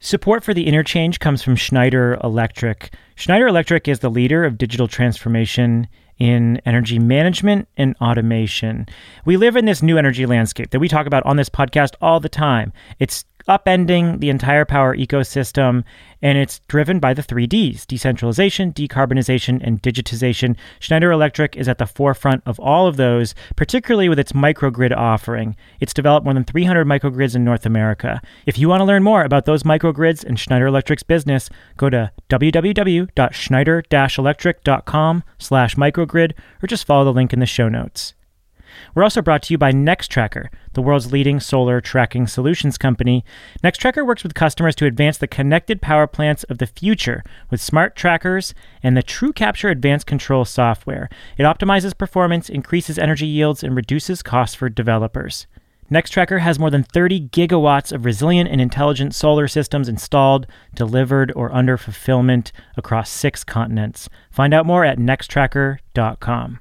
Support for the interchange comes from Schneider Electric. Schneider Electric is the leader of digital transformation in energy management and automation. We live in this new energy landscape that we talk about on this podcast all the time. It's upending the entire power ecosystem, and it's driven by the three Ds decentralization, decarbonization, and digitization. Schneider Electric is at the forefront of all of those, particularly with its microgrid offering. It's developed more than 300 microgrids in North America. If you want to learn more about those microgrids and Schneider Electric's business, go to www.schneider-electric.com slash microgrid or just follow the link in the show notes. We're also brought to you by Nextracker, the world's leading solar tracking solutions company. Nextracker works with customers to advance the connected power plants of the future with smart trackers and the TrueCapture advanced control software. It optimizes performance, increases energy yields, and reduces costs for developers. Nextracker has more than 30 gigawatts of resilient and intelligent solar systems installed, delivered, or under fulfillment across six continents. Find out more at nextracker.com.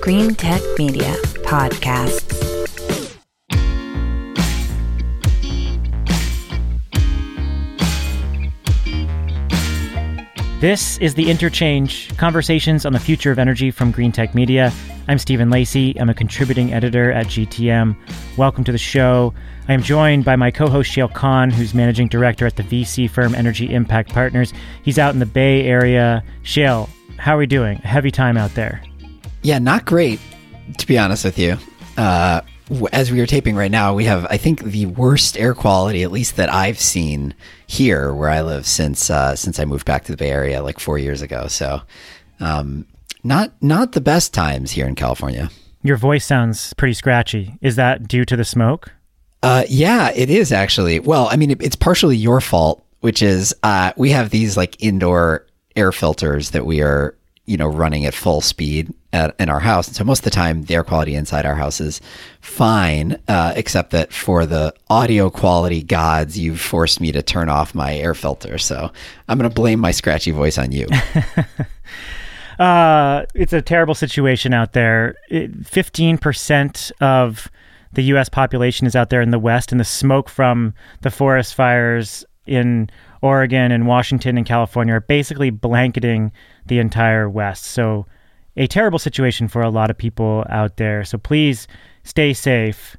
Green Tech Media Podcasts. This is the Interchange Conversations on the Future of Energy from Green Tech Media. I'm Stephen Lacey. I'm a contributing editor at GTM. Welcome to the show. I am joined by my co host, Shayle Kann, who's managing director at the VC firm Energy Impact Partners. He's out in the Bay Area. Shale, how are we doing? A heavy time out there. Yeah, not great, to be honest with you. Uh, as we are taping right now, we have, I think, the worst air quality, at least that I've seen here where I live since uh, since I moved back to the Bay Area like four years ago. So, um, not not the best times here in California. Your voice sounds pretty scratchy. Is that due to the smoke? Uh, yeah, it is actually. Well, I mean, it, it's partially your fault, which is uh, we have these like indoor air filters that we are you know running at full speed at, in our house. And so most of the time the air quality inside our house is fine uh, except that for the audio quality gods you've forced me to turn off my air filter. So i'm going to blame my scratchy voice on you. Uh, it's a terrible situation out there. It, 15% of the us population is out there in the west and the smoke from the forest fires in Oregon and Washington and California are basically blanketing the entire West. So, a terrible situation for a lot of people out there. So, please stay safe.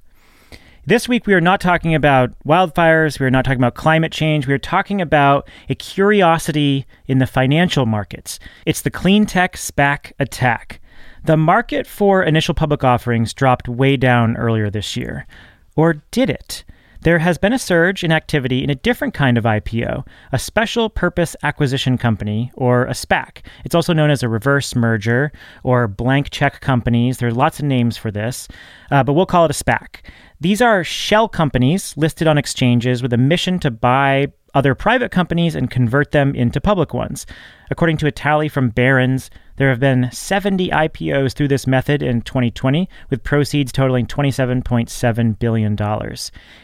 This week, we are not talking about wildfires. We are not talking about climate change. We are talking about a curiosity in the financial markets. It's the clean tech SPAC attack. The market for initial public offerings dropped way down earlier this year. Or did it? There has been a surge in activity in a different kind of IPO, a special purpose acquisition company, or a SPAC. It's also known as a reverse merger or blank check companies. There are lots of names for this, uh, but we'll call it a SPAC. These are shell companies listed on exchanges with a mission to buy other private companies and convert them into public ones. According to a tally from Barron's, there have been 70 IPOs through this method in 2020, with proceeds totaling $27.7 billion.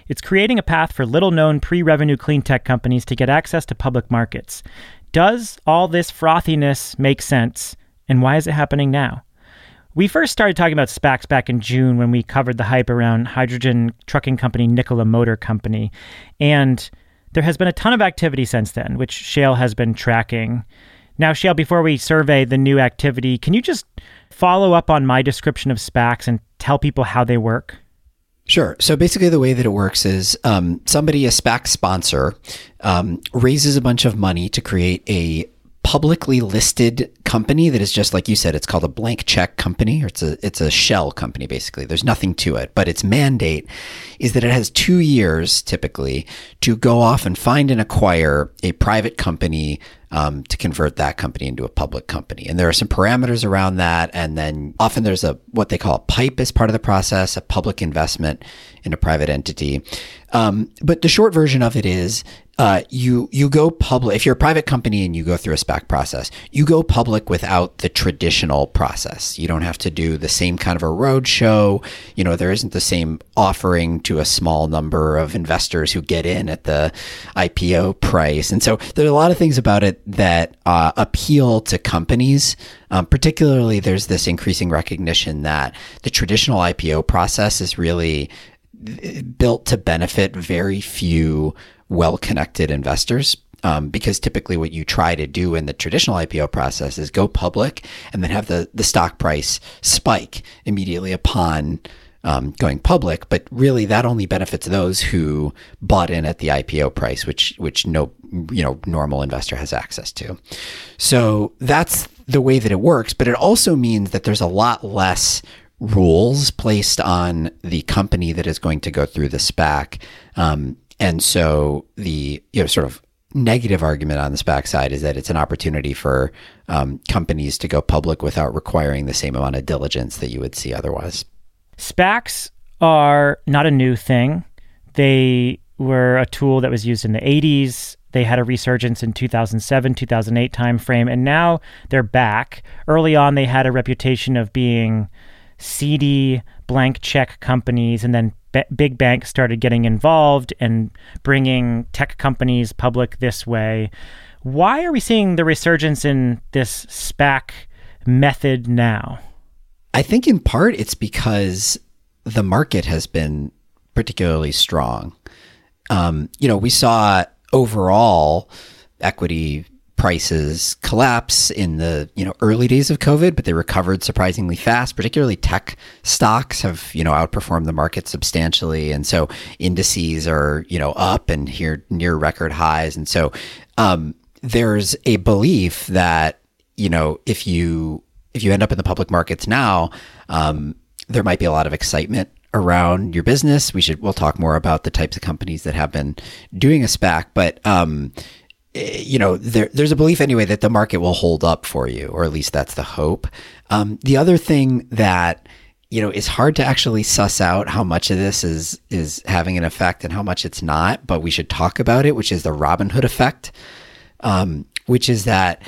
It's creating a path for little known pre revenue clean tech companies to get access to public markets. Does all this frothiness make sense, and why is it happening now? We first started talking about SPACs back in June when we covered the hype around hydrogen trucking company Nikola Motor Company. And there has been a ton of activity since then, which Shayle has been tracking. Now, Shayle, before we survey the new activity, can you just follow up on my description of SPACs and tell people how they work? Sure. So basically, the way that it works is um, somebody, a SPAC sponsor, um, raises a bunch of money to create a publicly listed company that is just like you said it's called a blank check company or it's a it's a shell company basically there's nothing to it but its mandate is that it has 2 years typically to go off and find and acquire a private company um, to convert that company into a public company. And there are some parameters around that. And then often there's a what they call a pipe as part of the process, a public investment in a private entity. Um, but the short version of it is uh, you you go public if you're a private company and you go through a SPAC process. You go public without the traditional process. You don't have to do the same kind of a roadshow. You know there isn't the same offering to a small number of investors who get in at the IPO price. And so there are a lot of things about it that uh, appeal to companies. Um, particularly, there's this increasing recognition that the traditional IPO process is really built to benefit very few well connected investors. Um, because typically what you try to do in the traditional IPO process is go public and then have the, the stock price spike immediately upon um, going public. But really, that only benefits those who bought in at the IPO price, which which no you know normal investor has access to. So that's the way that it works. But it also means that there's a lot less rules placed on the company that is going to go through the SPAC. Um, and so the you know sort of negative argument on the SPAC side is that it's an opportunity for um, companies to go public without requiring the same amount of diligence that you would see otherwise. SPACs are not a new thing. They were a tool that was used in the 80s. They had a resurgence in 2007, 2008 timeframe, and now they're back. Early on, they had a reputation of being seedy blank check companies, and then big banks started getting involved and bringing tech companies public this way. Why are we seeing the resurgence in this SPAC method now? I think in part it's because the market has been particularly strong. Um, you know, we saw overall equity prices collapse in the you know early days of COVID, but they recovered surprisingly fast. Particularly tech stocks have you know outperformed the market substantially, and so indices are you know up and here near record highs. And so um, there's a belief that you know if you if you end up in the public markets now, um, there might be a lot of excitement around your business. We should we'll talk more about the types of companies that have been doing a SPAC, but um, you know, there, there's a belief anyway that the market will hold up for you, or at least that's the hope. Um, the other thing that you know is hard to actually suss out how much of this is is having an effect and how much it's not, but we should talk about it, which is the Robinhood effect, um, which is that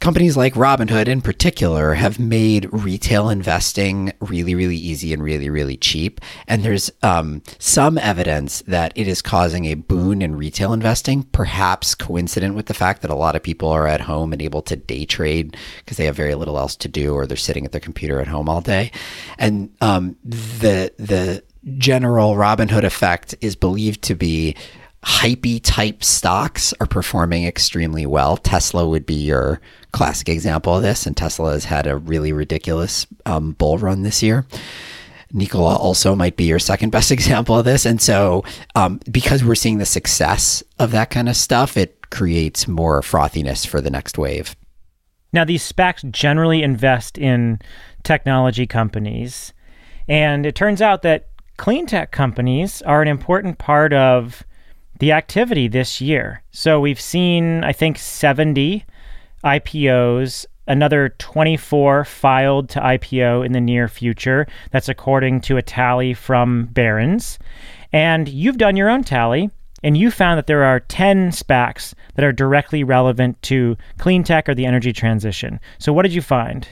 companies like Robinhood in particular have made retail investing really, really easy and really, really cheap. And there's um, some evidence that it is causing a boon in retail investing, perhaps coincident with the fact that a lot of people are at home and able to day trade because they have very little else to do or they're sitting at their computer at home all day. And um, the the general Robinhood effect is believed to be hypey type stocks are performing extremely well. Tesla would be your classic example of this, and Tesla has had a really ridiculous um, bull run this year. Nikola also might be your second best example of this. And so, um, because we're seeing the success of that kind of stuff, it creates more frothiness for the next wave. Now, these SPACs generally invest in technology companies. And it turns out that clean tech companies are an important part of the activity this year. So we've seen, I think, 70 IPOs, another 24 filed to IPO in the near future. That's according to a tally from Barron's. And you've done your own tally, and you found that there are 10 SPACs that are directly relevant to clean tech or the energy transition. So, what did you find?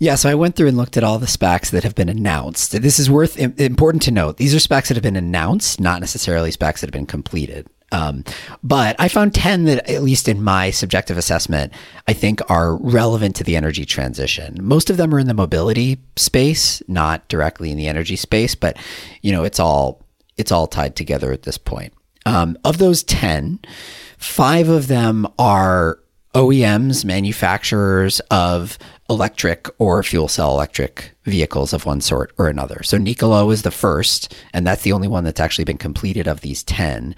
Yeah, so I went through and looked at all the SPACs that have been announced. This is worth important to note. These are SPACs that have been announced, not necessarily SPACs that have been completed. Um, but I found 10 that, at least in my subjective assessment, I think are relevant to the energy transition. Most of them are in the mobility space, not directly in the energy space, but you know, it's all it's all tied together at this point. Um, of those 10, five of them are OEMs, manufacturers of electric or fuel cell electric vehicles of one sort or another. So Nikola is the first, and that's the only one that's actually been completed of these 10.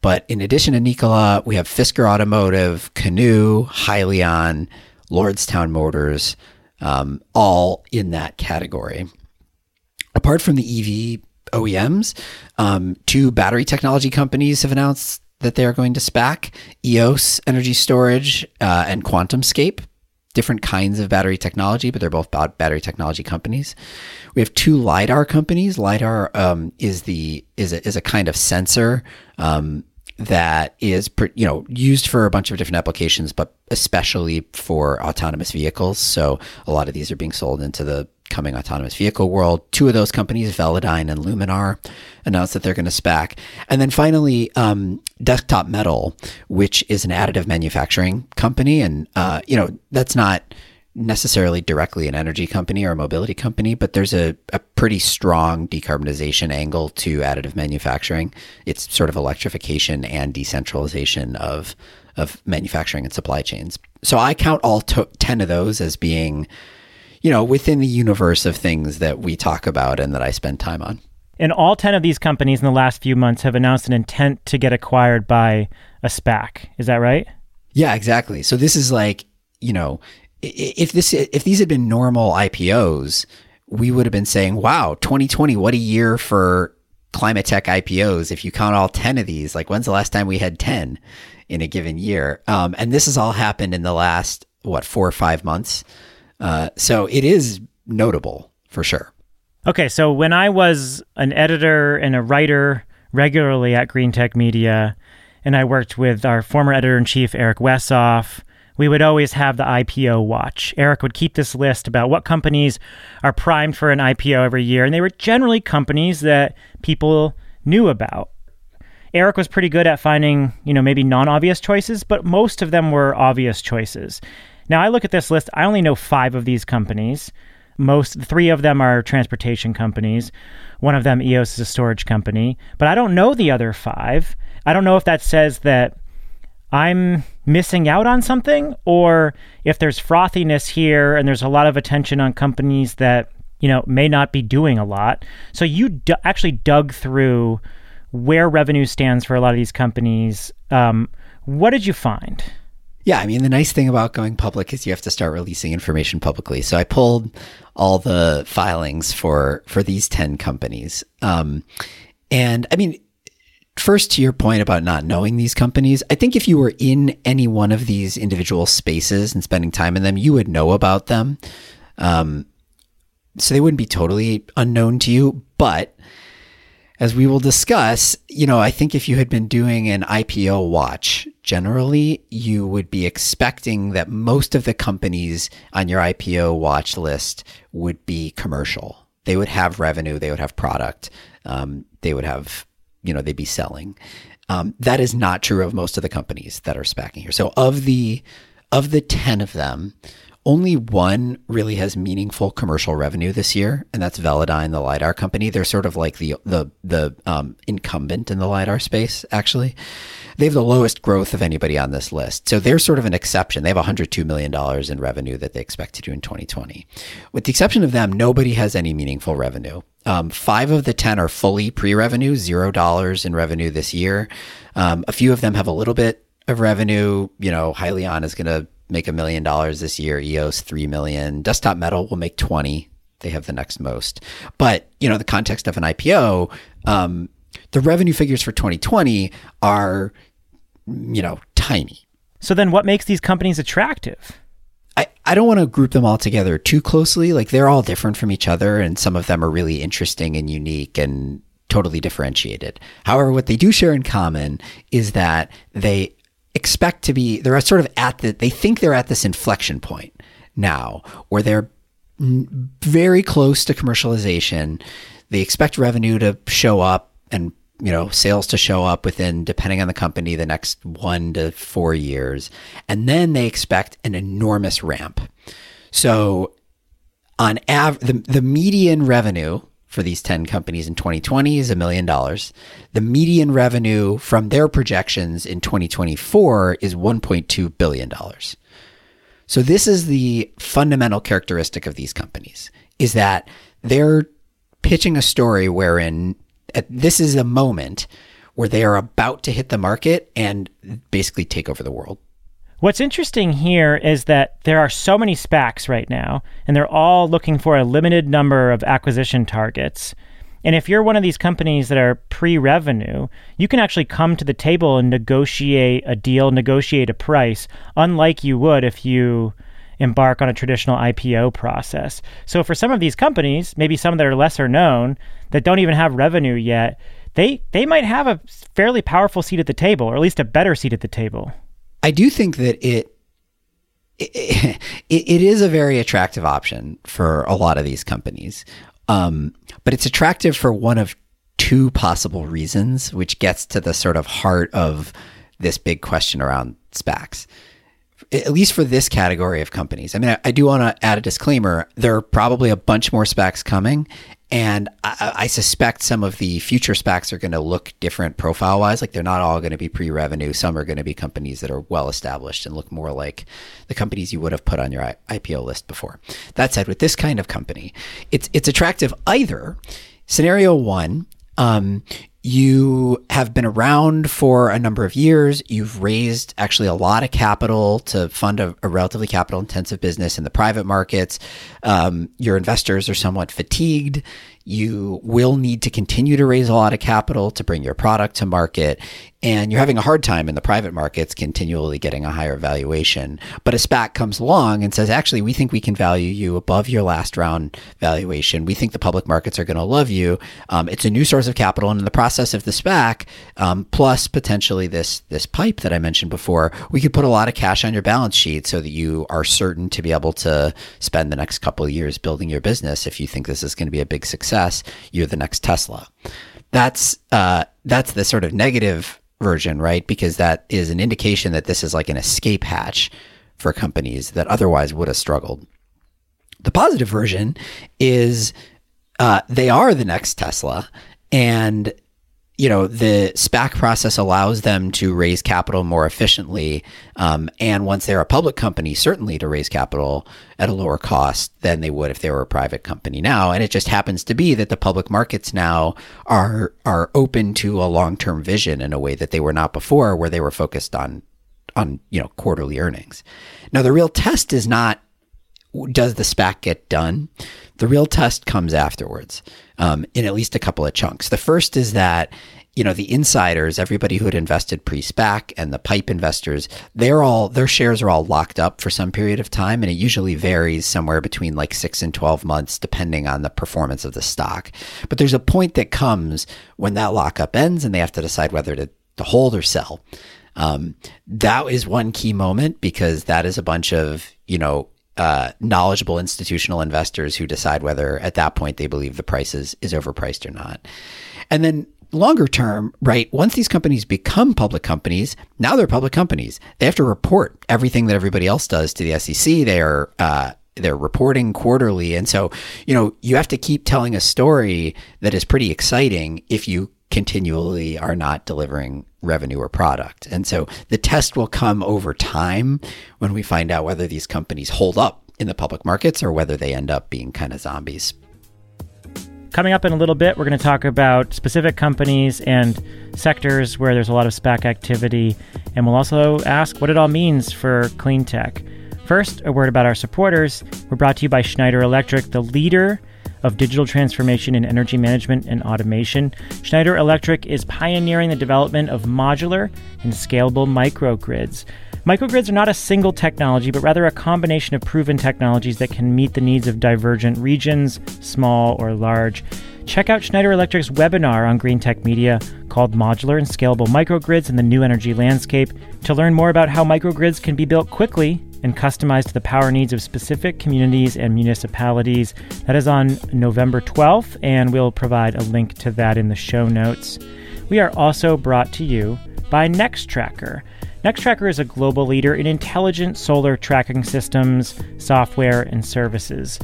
But in addition to Nikola, we have Fisker Automotive, Canoo, Hyliion, Lordstown Motors, um, all in that category. Apart from the EV OEMs, um, two battery technology companies have announced that they are going to SPAC EOS Energy Storage uh, and QuantumScape different kinds of battery technology, but they're both battery technology companies. We have two lidar companies. Lidar um, is the is a, is a kind of sensor um, that is you know used for a bunch of different applications, but especially for autonomous vehicles. So a lot of these are being sold into the coming autonomous vehicle world. Two of those companies, Velodyne and Luminar, announced that they're going to SPAC. And then finally, um, Desktop Metal, which is an additive manufacturing company, and uh, you know that's not necessarily directly an energy company or a mobility company, but there's a, a pretty strong decarbonization angle to additive manufacturing. It's sort of electrification and decentralization of of manufacturing and supply chains. So I count all to- 10 of those as being, you know, within the universe of things that we talk about and that I spend time on. And all 10 of these companies in the last few months have announced an intent to get acquired by a SPAC. Is that right? Yeah, exactly. So this is like, you know, if this if these had been normal IPOs, we would have been saying, "Wow, 2020, what a year for climate tech IPOs." If you count all 10 of these, like when's the last time we had 10 in a given year? Um, and this has all happened in the last what four or five months. Uh, so it is notable for sure. Okay, so when I was an editor and a writer regularly at Green Tech Media, and I worked with our former editor in chief Eric Wesoff we would always have the IPO watch. Eric would keep this list about what companies are primed for an IPO every year, and they were generally companies that people knew about. Eric was pretty good at finding, you know, maybe non-obvious choices, but most of them were obvious choices. Now I look at this list, I only know 5 of these companies. Most 3 of them are transportation companies. One of them EOS is a storage company, but I don't know the other 5. I don't know if that says that I'm missing out on something, or if there's frothiness here and there's a lot of attention on companies that you know may not be doing a lot. So you d- actually dug through where revenue stands for a lot of these companies. Um, what did you find? Yeah, I mean the nice thing about going public is you have to start releasing information publicly. So I pulled all the filings for for these ten companies, um, and I mean First, to your point about not knowing these companies, I think if you were in any one of these individual spaces and spending time in them, you would know about them. Um, so they wouldn't be totally unknown to you. But as we will discuss, you know, I think if you had been doing an IPO watch, generally you would be expecting that most of the companies on your IPO watch list would be commercial. They would have revenue, they would have product, um, they would have you know they'd be selling. Um, that is not true of most of the companies that are spacking here. So of the of the ten of them, only one really has meaningful commercial revenue this year, and that's Velodyne, the lidar company. They're sort of like the the the um, incumbent in the lidar space. Actually, they have the lowest growth of anybody on this list, so they're sort of an exception. They have 102 million dollars in revenue that they expect to do in 2020. With the exception of them, nobody has any meaningful revenue. Um, five of the 10 are fully pre revenue, $0 in revenue this year. Um, a few of them have a little bit of revenue. You know, Hyliion is going to make a million dollars this year. EOS three million. Desktop Metal will make twenty. They have the next most. But you know, the context of an IPO, um, the revenue figures for 2020 are, you know, tiny. So then, what makes these companies attractive? I, I don't want to group them all together too closely. Like they're all different from each other, and some of them are really interesting and unique and totally differentiated. However, what they do share in common is that they expect to be they're sort of at the they think they're at this inflection point now where they're very close to commercialization. They expect revenue to show up and you know sales to show up within depending on the company the next 1 to 4 years. And then they expect an enormous ramp. So on av- the, the median revenue for these 10 companies in 2020 is a million dollars. The median revenue from their projections in 2024 is 1.2 billion dollars. So this is the fundamental characteristic of these companies is that they're pitching a story wherein this is a moment where they are about to hit the market and basically take over the world. What's interesting here is that there are so many SPACs right now, and they're all looking for a limited number of acquisition targets. And if you're one of these companies that are pre revenue, you can actually come to the table and negotiate a deal, negotiate a price, unlike you would if you embark on a traditional IPO process. So for some of these companies, maybe some that are lesser known, that don't even have revenue yet, they, they might have a fairly powerful seat at the table, or at least a better seat at the table. I do think that it, it it is a very attractive option for a lot of these companies, um, but it's attractive for one of two possible reasons, which gets to the sort of heart of this big question around SPACs. At least for this category of companies. I mean, I, I do want to add a disclaimer. There are probably a bunch more SPACs coming, and I, I suspect some of the future SPACs are going to look different profile wise. Like they're not all going to be pre revenue. Some are going to be companies that are well established and look more like the companies you would have put on your IPO list before. That said, with this kind of company, it's it's attractive either. Scenario one, um, you have been around for a number of years. You've raised actually a lot of capital to fund a, a relatively capital intensive business in the private markets. Um, your investors are somewhat fatigued. You will need to continue to raise a lot of capital to bring your product to market and you're having a hard time in the private markets continually getting a higher valuation. But a SPAC comes along and says, actually, we think we can value you above your last round valuation. We think the public markets are going to love you. Um, it's a new source of capital. And in the process of the SPAC, um, plus potentially this, this pipe that I mentioned before, we could put a lot of cash on your balance sheet so that you are certain to be able to spend the next couple of years building your business. If you think this is going to be a big success, you're the next Tesla. That's, uh, that's the sort of negative version, right? Because that is an indication that this is like an escape hatch for companies that otherwise would have struggled. The positive version is uh, they are the next Tesla, and you know the SPAC process allows them to raise capital more efficiently, um, and once they're a public company, certainly to raise capital at a lower cost than they would if they were a private company now. And it just happens to be that the public markets now are are open to a long term vision in a way that they were not before, where they were focused on on you know quarterly earnings. Now the real test is not does the SPAC get done? The real test comes afterwards, um, in at least a couple of chunks. The first is that you know the insiders, everybody who had invested pre-SPAC, and the pipe investors, they're all their shares are all locked up for some period of time, and it usually varies somewhere between like six and twelve months, depending on the performance of the stock. But there's a point that comes when that lockup ends, and they have to decide whether to, to hold or sell. Um, that is one key moment because that is a bunch of you know uh, knowledgeable institutional investors who decide whether at that point they believe the price is, is overpriced or not. And then longer term, right? Once these companies become public companies, now they're public companies. They have to report everything that everybody else does to the SEC. They are, uh, they're reporting quarterly. And so, you know, you have to keep telling a story that is pretty exciting if you continually are not delivering revenue or product. And so the test will come over time when we find out whether these companies hold up in the public markets or whether they end up being kind of zombies. Coming up in a little bit, we're going to talk about specific companies and sectors where there's a lot of SPAC activity. And we'll also ask what it all means for clean tech. First, a word about our supporters. We're brought to you by Schneider Electric, the leader of digital transformation in energy management and automation. Schneider Electric is pioneering the development of modular and scalable microgrids. Microgrids are not a single technology, but rather a combination of proven technologies that can meet the needs of divergent regions, small or large. Check out Schneider Electric's webinar on Green Tech Media called Modular and Scalable Microgrids in the New Energy Landscape to learn more about how microgrids can be built quickly and customized to the power needs of specific communities and municipalities. That is on November 12th, and we'll provide a link to that in the show notes. We are also brought to you by Nextracker. Nextracker is a global leader in intelligent solar tracking systems, software, and services.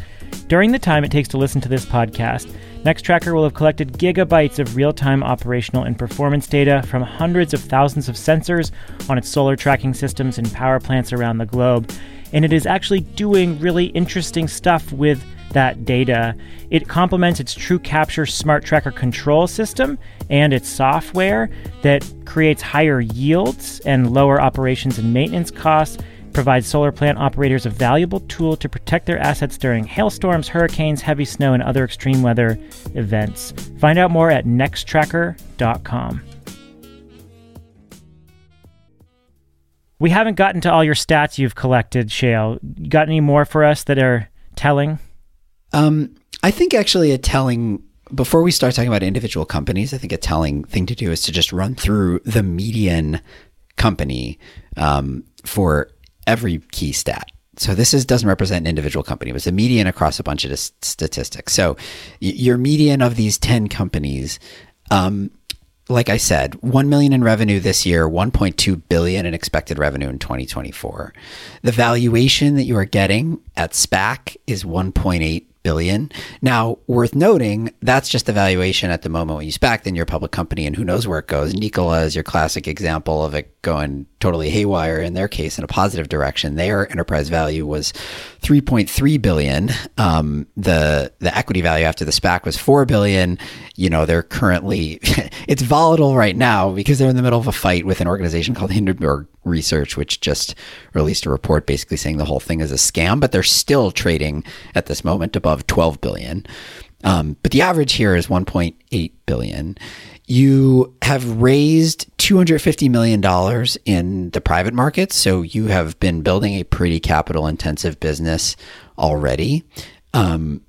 During the time it takes to listen to this podcast, Nextracker will have collected gigabytes of real time operational and performance data from hundreds of thousands of sensors on its solar tracking systems and power plants around the globe. And it is actually doing really interesting stuff with that data. It complements its TrueCapture Smart Tracker control system and its software that creates higher yields and lower operations and maintenance costs provides solar plant operators a valuable tool to protect their assets during hailstorms, hurricanes, heavy snow, and other extreme weather events. Find out more at nextracker.com. We haven't gotten to all your stats you've collected, Shayle. You got any more for us that are telling? Um, I think actually a telling before we start talking about individual companies, I think a telling thing to do is to just run through the median company um, for every key stat. So this is doesn't represent an individual company, but it's a median across a bunch of statistics. So your median of these 10 companies, um, like I said, 1 million in revenue this year, 1.2 billion in expected revenue in 2024. The valuation that you are getting at SPAC is 1.8 billion. Now, worth noting, that's just the valuation at the moment when you SPAC, then you're a public company and who knows where it goes. Nikola is your classic example of it going totally haywire in their case in a positive direction. Their enterprise value was 3.3 billion. Um, the the equity value after the SPAC was 4 billion. You know, they're currently it's volatile right now because they're in the middle of a fight with an organization called Hindenburg Research, which just released a report basically saying the whole thing is a scam, but they're still trading at this moment above 12 billion. Um, but the average here is 1.8 billion. You have raised $250 million in the private markets. So you have been building a pretty capital intensive business already. Um,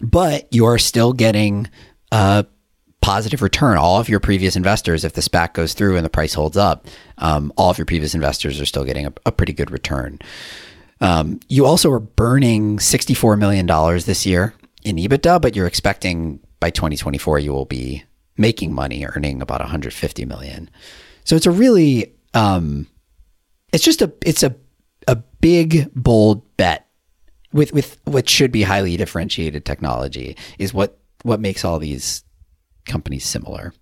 but you are still getting a positive return. All of your previous investors, if the SPAC goes through and the price holds up, um, all of your previous investors are still getting a, a pretty good return. Um, you also are burning $64 million this year in EBITDA, but you're expecting by 2024 you will be making money, earning about 150 million. So it's a really, um, it's just a, it's a, a big, bold bet with, with what should be highly differentiated technology is what, what makes all these companies similar.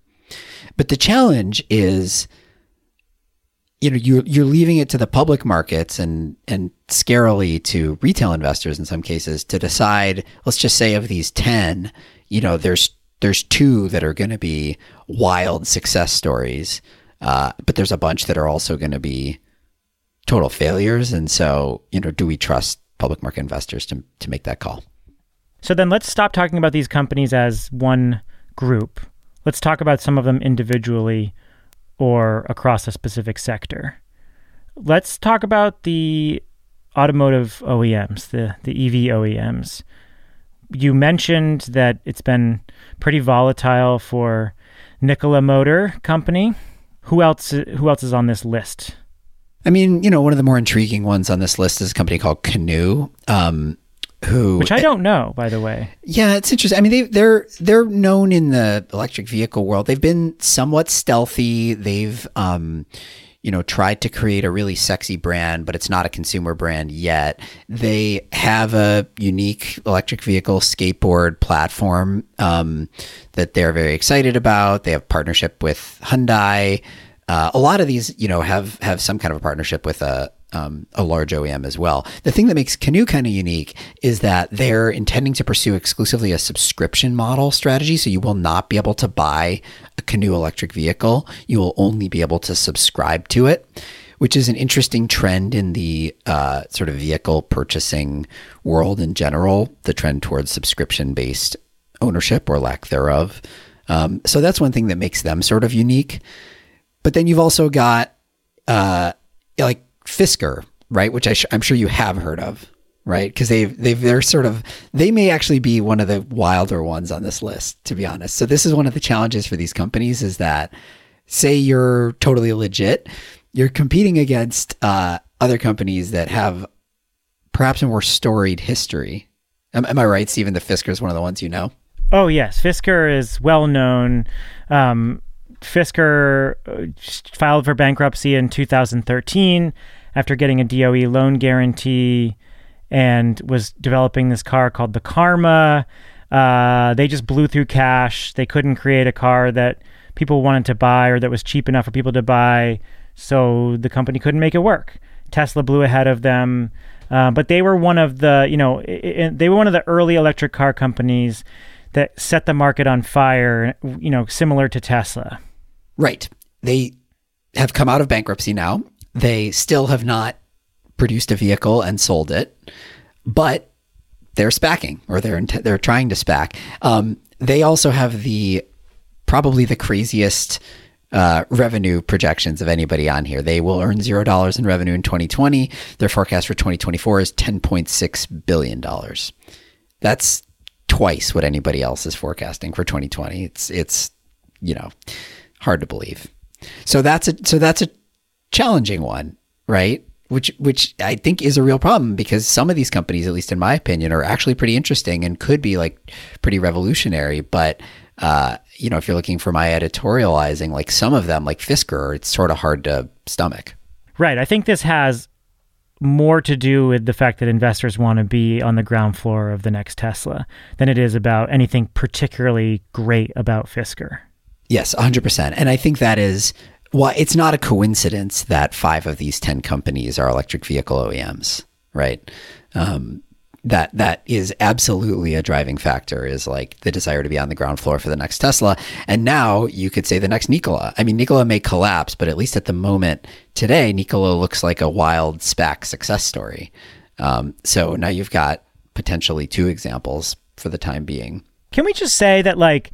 But the challenge is, you know, you're, you're leaving it to the public markets and, and scarily to retail investors in some cases to decide, let's just say of these 10, you know, there's there's two that are going to be wild success stories, uh, but there's a bunch that are also going to be total failures. And so, you know, do we trust public market investors to to make that call? So then let's stop talking about these companies as one group. Let's talk about some of them individually or across a specific sector. Let's talk about the automotive OEMs, the, the EV OEMs you mentioned that it's been pretty volatile for Nikola Motor Company. Who else? Who else is on this list? I mean, you know, one of the more intriguing ones on this list is a company called Canoo. Um, who, which I don't know, by the way. Yeah, it's interesting. I mean, they, they're they're known in the electric vehicle world. They've been somewhat stealthy. They've um, you know, tried to create a really sexy brand, but it's not a consumer brand yet. They have a unique electric vehicle skateboard platform um, that they're very excited about. They have partnership with Hyundai. Uh, a lot of these, you know, have have some kind of a partnership with a um, a large OEM as well. The thing that makes Canoo kind of unique is that they're intending to pursue exclusively a subscription model strategy. So you will not be able to buy a Canoo electric vehicle. You will only be able to subscribe to it, which is an interesting trend in the uh, sort of vehicle purchasing world in general, the trend towards subscription based ownership or lack thereof. Um, so that's one thing that makes them sort of unique. But then you've also got uh, like Fisker, right? Which I am sure you have heard of, right? Because they've they've they're sort of they may actually be one of the wilder ones on this list, to be honest. So this is one of the challenges for these companies is that say you're totally legit, you're competing against uh, other companies that have perhaps a more storied history. Am, am I right, Stephen? The Fisker is one of the ones you know. Oh yes, Fisker is well known. Um, Fisker uh, filed for bankruptcy in 2013 after getting a DOE loan guarantee and was developing this car called the Karma. Uh, they just blew through cash. They couldn't create a car that people wanted to buy or that was cheap enough for people to buy. So the company couldn't make it work. Tesla blew ahead of them. Uh, but they were one of the, you know, it, it, they were one of the early electric car companies that set the market on fire, you know, similar to Tesla. Right. They have come out of bankruptcy now. They still have not produced a vehicle and sold it, but they're spacking or they're they're trying to spac. Um, they also have the probably the craziest uh, revenue projections of anybody on here. They will earn zero dollars in revenue in 2020. Their forecast for 2024 is 10.6 billion dollars. That's twice what anybody else is forecasting for 2020. It's it's you know hard to believe. So that's a so that's a challenging one, right? Which which I think is a real problem because some of these companies, at least in my opinion, are actually pretty interesting and could be like pretty revolutionary. But uh, you know, if you're looking for my editorializing, like some of them, like Fisker, it's sort of hard to stomach. Right. I think this has more to do with the fact that investors want to be on the ground floor of the next Tesla than it is about anything particularly great about Fisker. Yes, 100%. And I think that is why it's not a coincidence that five of these 10 companies are electric vehicle OEMs, right? Um, that that is absolutely a driving factor is like the desire to be on the ground floor for the next Tesla. And now you could say the next Nikola. I mean, Nikola may collapse, but at least at the moment today, Nikola looks like a wild SPAC success story. Um, so now you've got potentially two examples for the time being. Can we just say that, like,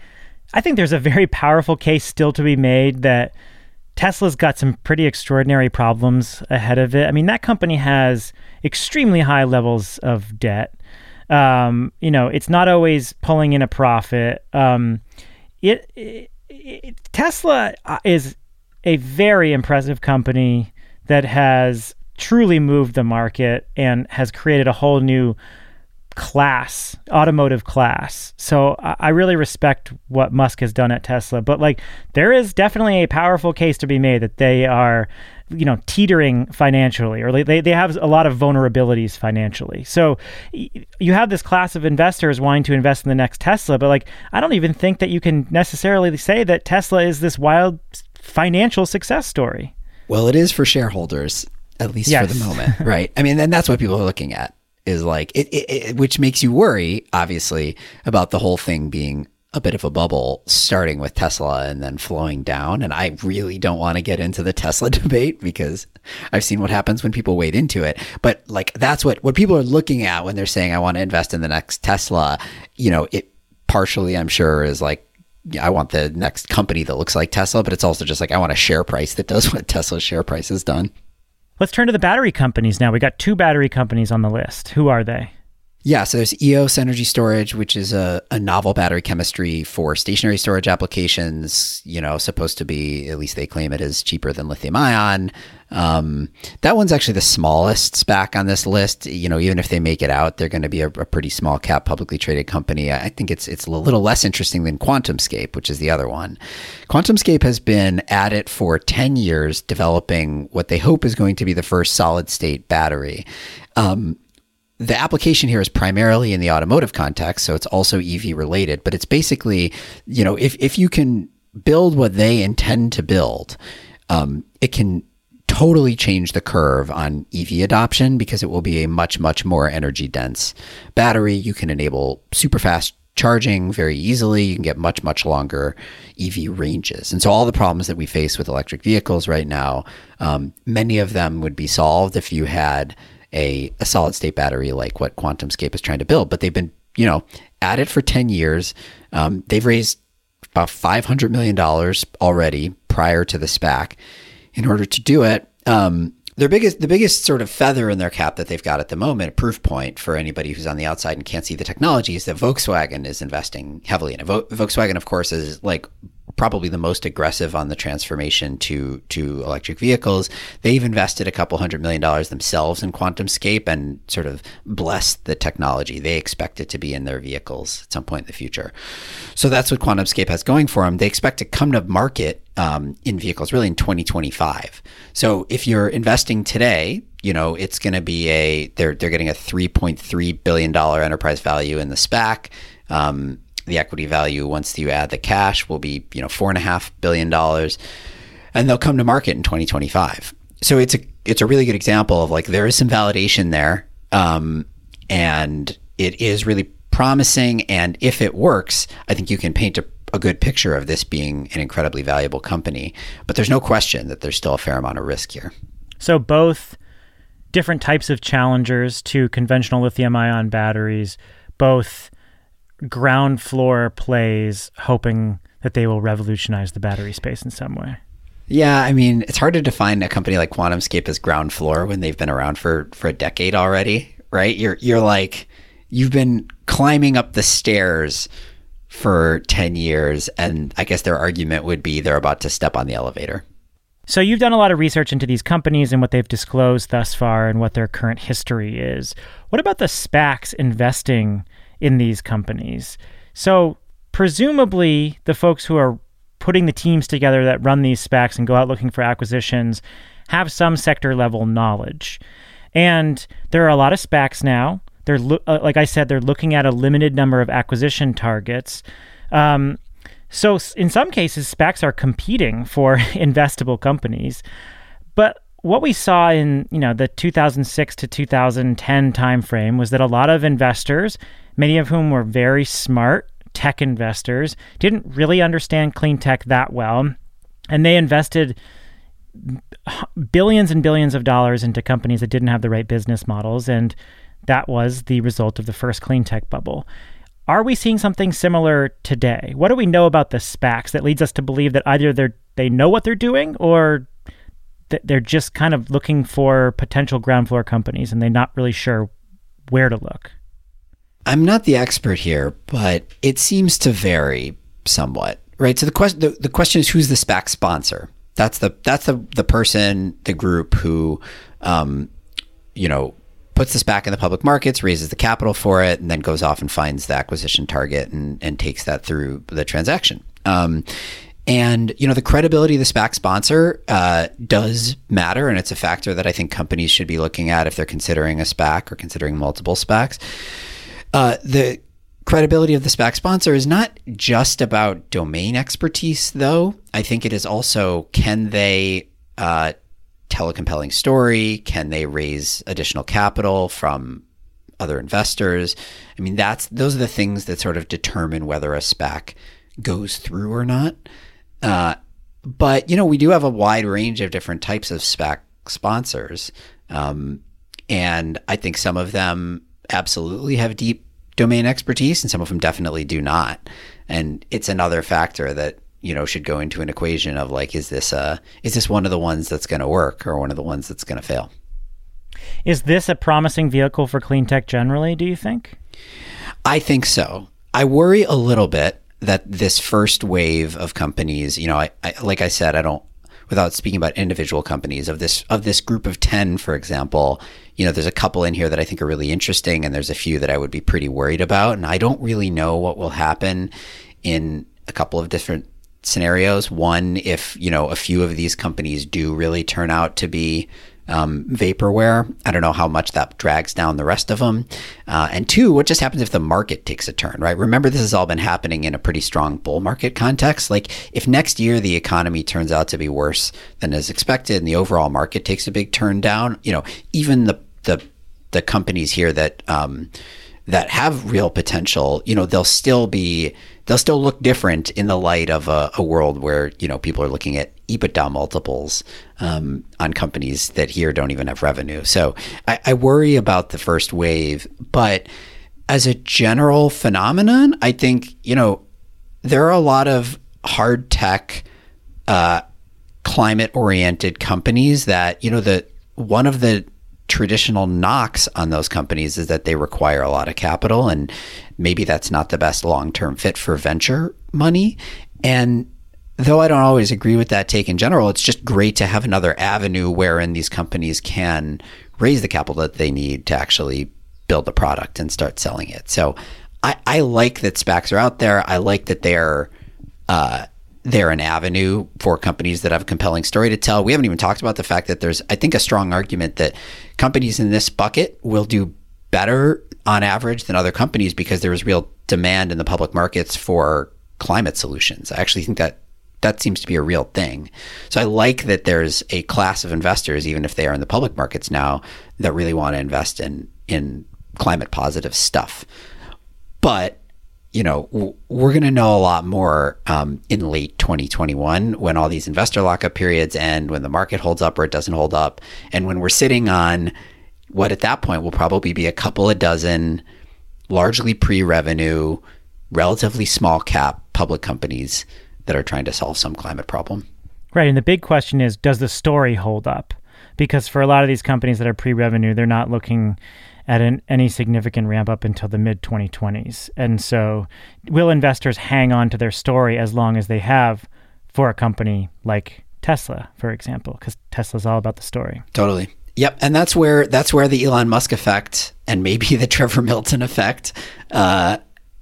I think there's a very powerful case still to be made that Tesla's got some pretty extraordinary problems ahead of it. I mean, that company has extremely high levels of debt. Um, you know, it's not always pulling in a profit. Um, it, it, it, Tesla uh, is a very impressive company that has truly moved the market and has created a whole new class, automotive class. So I really respect what Musk has done at Tesla, but like there is definitely a powerful case to be made that they are, you know, teetering financially or they, they have a lot of vulnerabilities financially. So you have this class of investors wanting to invest in the next Tesla, but like I don't even think that you can necessarily say that Tesla is this wild financial success story. Well, it is for shareholders, at least yes. for the moment, right? I mean, and that's what people are looking at is like it, it, it, which makes you worry obviously about the whole thing being a bit of a bubble starting with Tesla and then flowing down. And I really don't want to get into the Tesla debate because I've seen what happens when people wade into it. But like that's what what people are looking at when they're saying I want to invest in the next Tesla. You know it partially I'm sure is like I want the next company that looks like Tesla but it's also just like I want a share price that does what Tesla's share price has done Let's turn to the battery companies now. We got two battery companies on the list. Who are they? Yeah, so there's EOS Energy Storage, which is a, a novel battery chemistry for stationary storage applications. You know, supposed to be, at least they claim it is cheaper than lithium ion. Um, that one's actually the smallest SPAC on this list. You know, even if they make it out, they're going to be a, a, pretty small cap publicly traded company. I think it's it's a little less interesting than QuantumScape, which is the other one. QuantumScape has been at it for 10 years, developing what they hope is going to be the first solid state battery. Um, the application here is primarily in the automotive context, so it's also EV related, but it's basically, you know, if, if you can build what they intend to build, um, it can totally change the curve on EV adoption because it will be a much, much more energy dense battery. You can enable super fast charging very easily. You can get much, much longer EV ranges. And so, all the problems that we face with electric vehicles right now, um, many of them would be solved if you had a, a solid state battery like what QuantumScape is trying to build. But they've been, you know, at it for 10 years. Um, they've raised about $500 million already prior to the SPAC in order to do it. Um, their biggest, the biggest sort of feather in their cap that they've got at the moment, a proof point for anybody who's on the outside and can't see the technology, is that Volkswagen is investing heavily in it. Volkswagen, of course, is like probably the most aggressive on the transformation to to electric vehicles. They've invested a couple hundred million dollars themselves in QuantumScape and sort of blessed the technology. They expect it to be in their vehicles at some point in the future. So that's what QuantumScape has going for them. They expect to come to market um, in vehicles really in 2025. So if you're investing today, you know it's going to be a they're they're getting a 3.3 billion dollar enterprise value in the SPAC. Um, the equity value once you add the cash will be you know four and a half billion dollars, and they'll come to market in 2025. So it's a it's a really good example of like there is some validation there, um, and it is really promising. And if it works, I think you can paint a, a good picture of this being an incredibly valuable company. But there's no question that there's still a fair amount of risk here. So both different types of challengers to conventional lithium ion batteries, both ground floor plays hoping that they will revolutionize the battery space in some way. Yeah, I mean, it's hard to define a company like QuantumScape as ground floor when they've been around for for a decade already, right? You're you're like you've been climbing up the stairs for 10 years and I guess their argument would be they're about to step on the elevator. So you've done a lot of research into these companies and what they've disclosed thus far and what their current history is. What about the SPACs investing in these companies. So presumably the folks who are putting the teams together that run these SPACs and go out looking for acquisitions have some sector level knowledge. And there are a lot of SPACs now. They're lo- uh, like I said, they're looking at a limited number of acquisition targets. Um, so in some cases, SPACs are competing for investable companies. But what we saw in you know the 2006 to 2010 timeframe was that a lot of investors, many of whom were very smart tech investors, didn't really understand clean tech that well, and they invested billions and billions of dollars into companies that didn't have the right business models and that was the result of the first clean tech bubble. Are we seeing something similar today? What do we know about the SPACs that leads us to believe that either they they know what they're doing or that they're just kind of looking for potential ground floor companies and they're not really sure where to look? I'm not the expert here, but it seems to vary somewhat, right? So the question the, the question is who's the SPAC sponsor? That's the that's the the person, the group who, um, you know, puts this SPAC in the public markets, raises the capital for it, and then goes off and finds the acquisition target and, and takes that through the transaction. Um, and you know the credibility of the SPAC sponsor uh, does matter, and it's a factor that I think companies should be looking at if they're considering a SPAC or considering multiple SPACs. Uh, the credibility of the SPAC sponsor is not just about domain expertise, though. I think it is also can they uh, tell a compelling story? Can they raise additional capital from other investors? I mean, that's those are the things that sort of determine whether a SPAC goes through or not. Uh, but you know, we do have a wide range of different types of SPAC sponsors, um, and I think some of them absolutely have deep domain expertise, and some of them definitely do not. And it's another factor that you know should go into an equation of like, is this uh is this one of the ones that's going to work or one of the ones that's going to fail? Is this a promising vehicle for clean tech generally? Do you think? I think so. I worry a little bit that this first wave of companies, you know, I, I like I said, I don't without speaking about individual companies. Of this of this group of 10 for example you know there's a couple in here that i think are really interesting and there's a few that i would be pretty worried about and i don't really know what will happen in a couple of different scenarios. One if you know a few of these companies do really turn out to be um, vaporware. I don't know how much that drags down the rest of them. Uh, and two, what just happens if the market takes a turn, right? Remember, this has all been happening in a pretty strong bull market context. Like, if next year the economy turns out to be worse than is expected and the overall market takes a big turn down, you know, even the the the companies here that um, that have real potential, you know, they'll still be they'll still look different in the light of a, a world where you know people are looking at EBITDA multiples um, on companies that here don't even have revenue. So I, I worry about the first wave, but as a general phenomenon, I think you know there are a lot of hard tech, uh, climate oriented companies that you know the one of the traditional knocks on those companies is that they require a lot of capital and maybe that's not the best long-term fit for venture money. And though I don't always agree with that take in general it's just great to have another avenue wherein these companies can raise the capital that they need to actually build the product and start selling it. So I, I like that SPACs are out there. I like that they're uh, they're an avenue for companies that have a compelling story to tell. We haven't even talked about the fact that there's, I think, a strong argument that companies in this bucket will do better on average than other companies because there is real demand in the public markets for climate solutions. I actually think that that seems to be a real thing. So I like that there's a class of investors, even if they are in the public markets now, that really want to invest in in climate positive stuff. But you know, we're going to know a lot more um, in late 2021 when all these investor lockup periods end, when the market holds up or it doesn't hold up, and when we're sitting on what at that point will probably be a couple of dozen largely pre revenue, relatively small cap public companies that are trying to solve some climate problem. Right. And the big question is does the story hold up? Because for a lot of these companies that are pre revenue, they're not looking at an, any significant ramp up until the mid 2020s. And so, will investors hang on to their story as long as they have for a company like Tesla, for example? Because Tesla's all about the story. Totally. Yep, and that's where that's where the Elon Musk effect and maybe the Trevor Milton effect uh,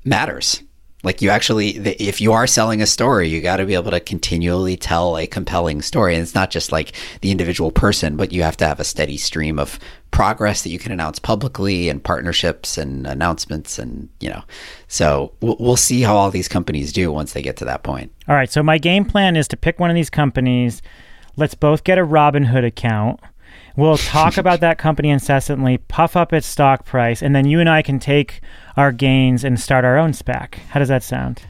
matters. Like you actually, if you are selling a story, you got to be able to continually tell a compelling story. And it's not just like the individual person, but you have to have a steady stream of progress that you can announce publicly and partnerships and announcements. And, you know, so we'll, we'll see how all these companies do once they get to that point. All right. So my game plan is to pick one of these companies. Let's both get a Robinhood account. We'll talk about that company incessantly, puff up its stock price, and then you and I can take our gains and start our own SPAC. How does that sound?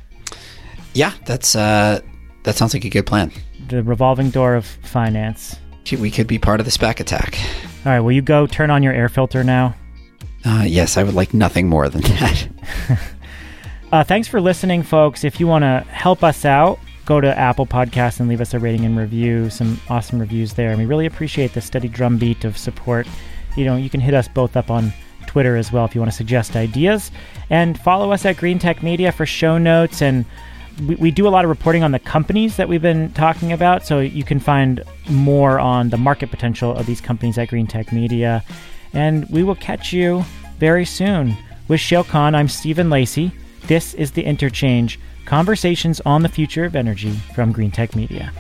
Yeah, that's uh, that sounds like a good plan. The revolving door of finance. We could be part of the SPAC attack. All right, will you go turn on your air filter now? Uh, yes, I would like nothing more than that. uh, thanks for listening, folks. If you want to help us out, go to Apple Podcasts and leave us a rating and review. Some awesome reviews there. And we really appreciate the steady drumbeat of support. You know, you can hit us both up on Twitter as well if you want to suggest ideas. And follow us at Greentech Media for show notes. And we, we do a lot of reporting on the companies that we've been talking about. So you can find more on the market potential of these companies at Greentech Media. And we will catch you very soon. With Shayle Kann, I'm Stephen Lacey. This is The Interchange Conversations on the Future of Energy from Greentech Media.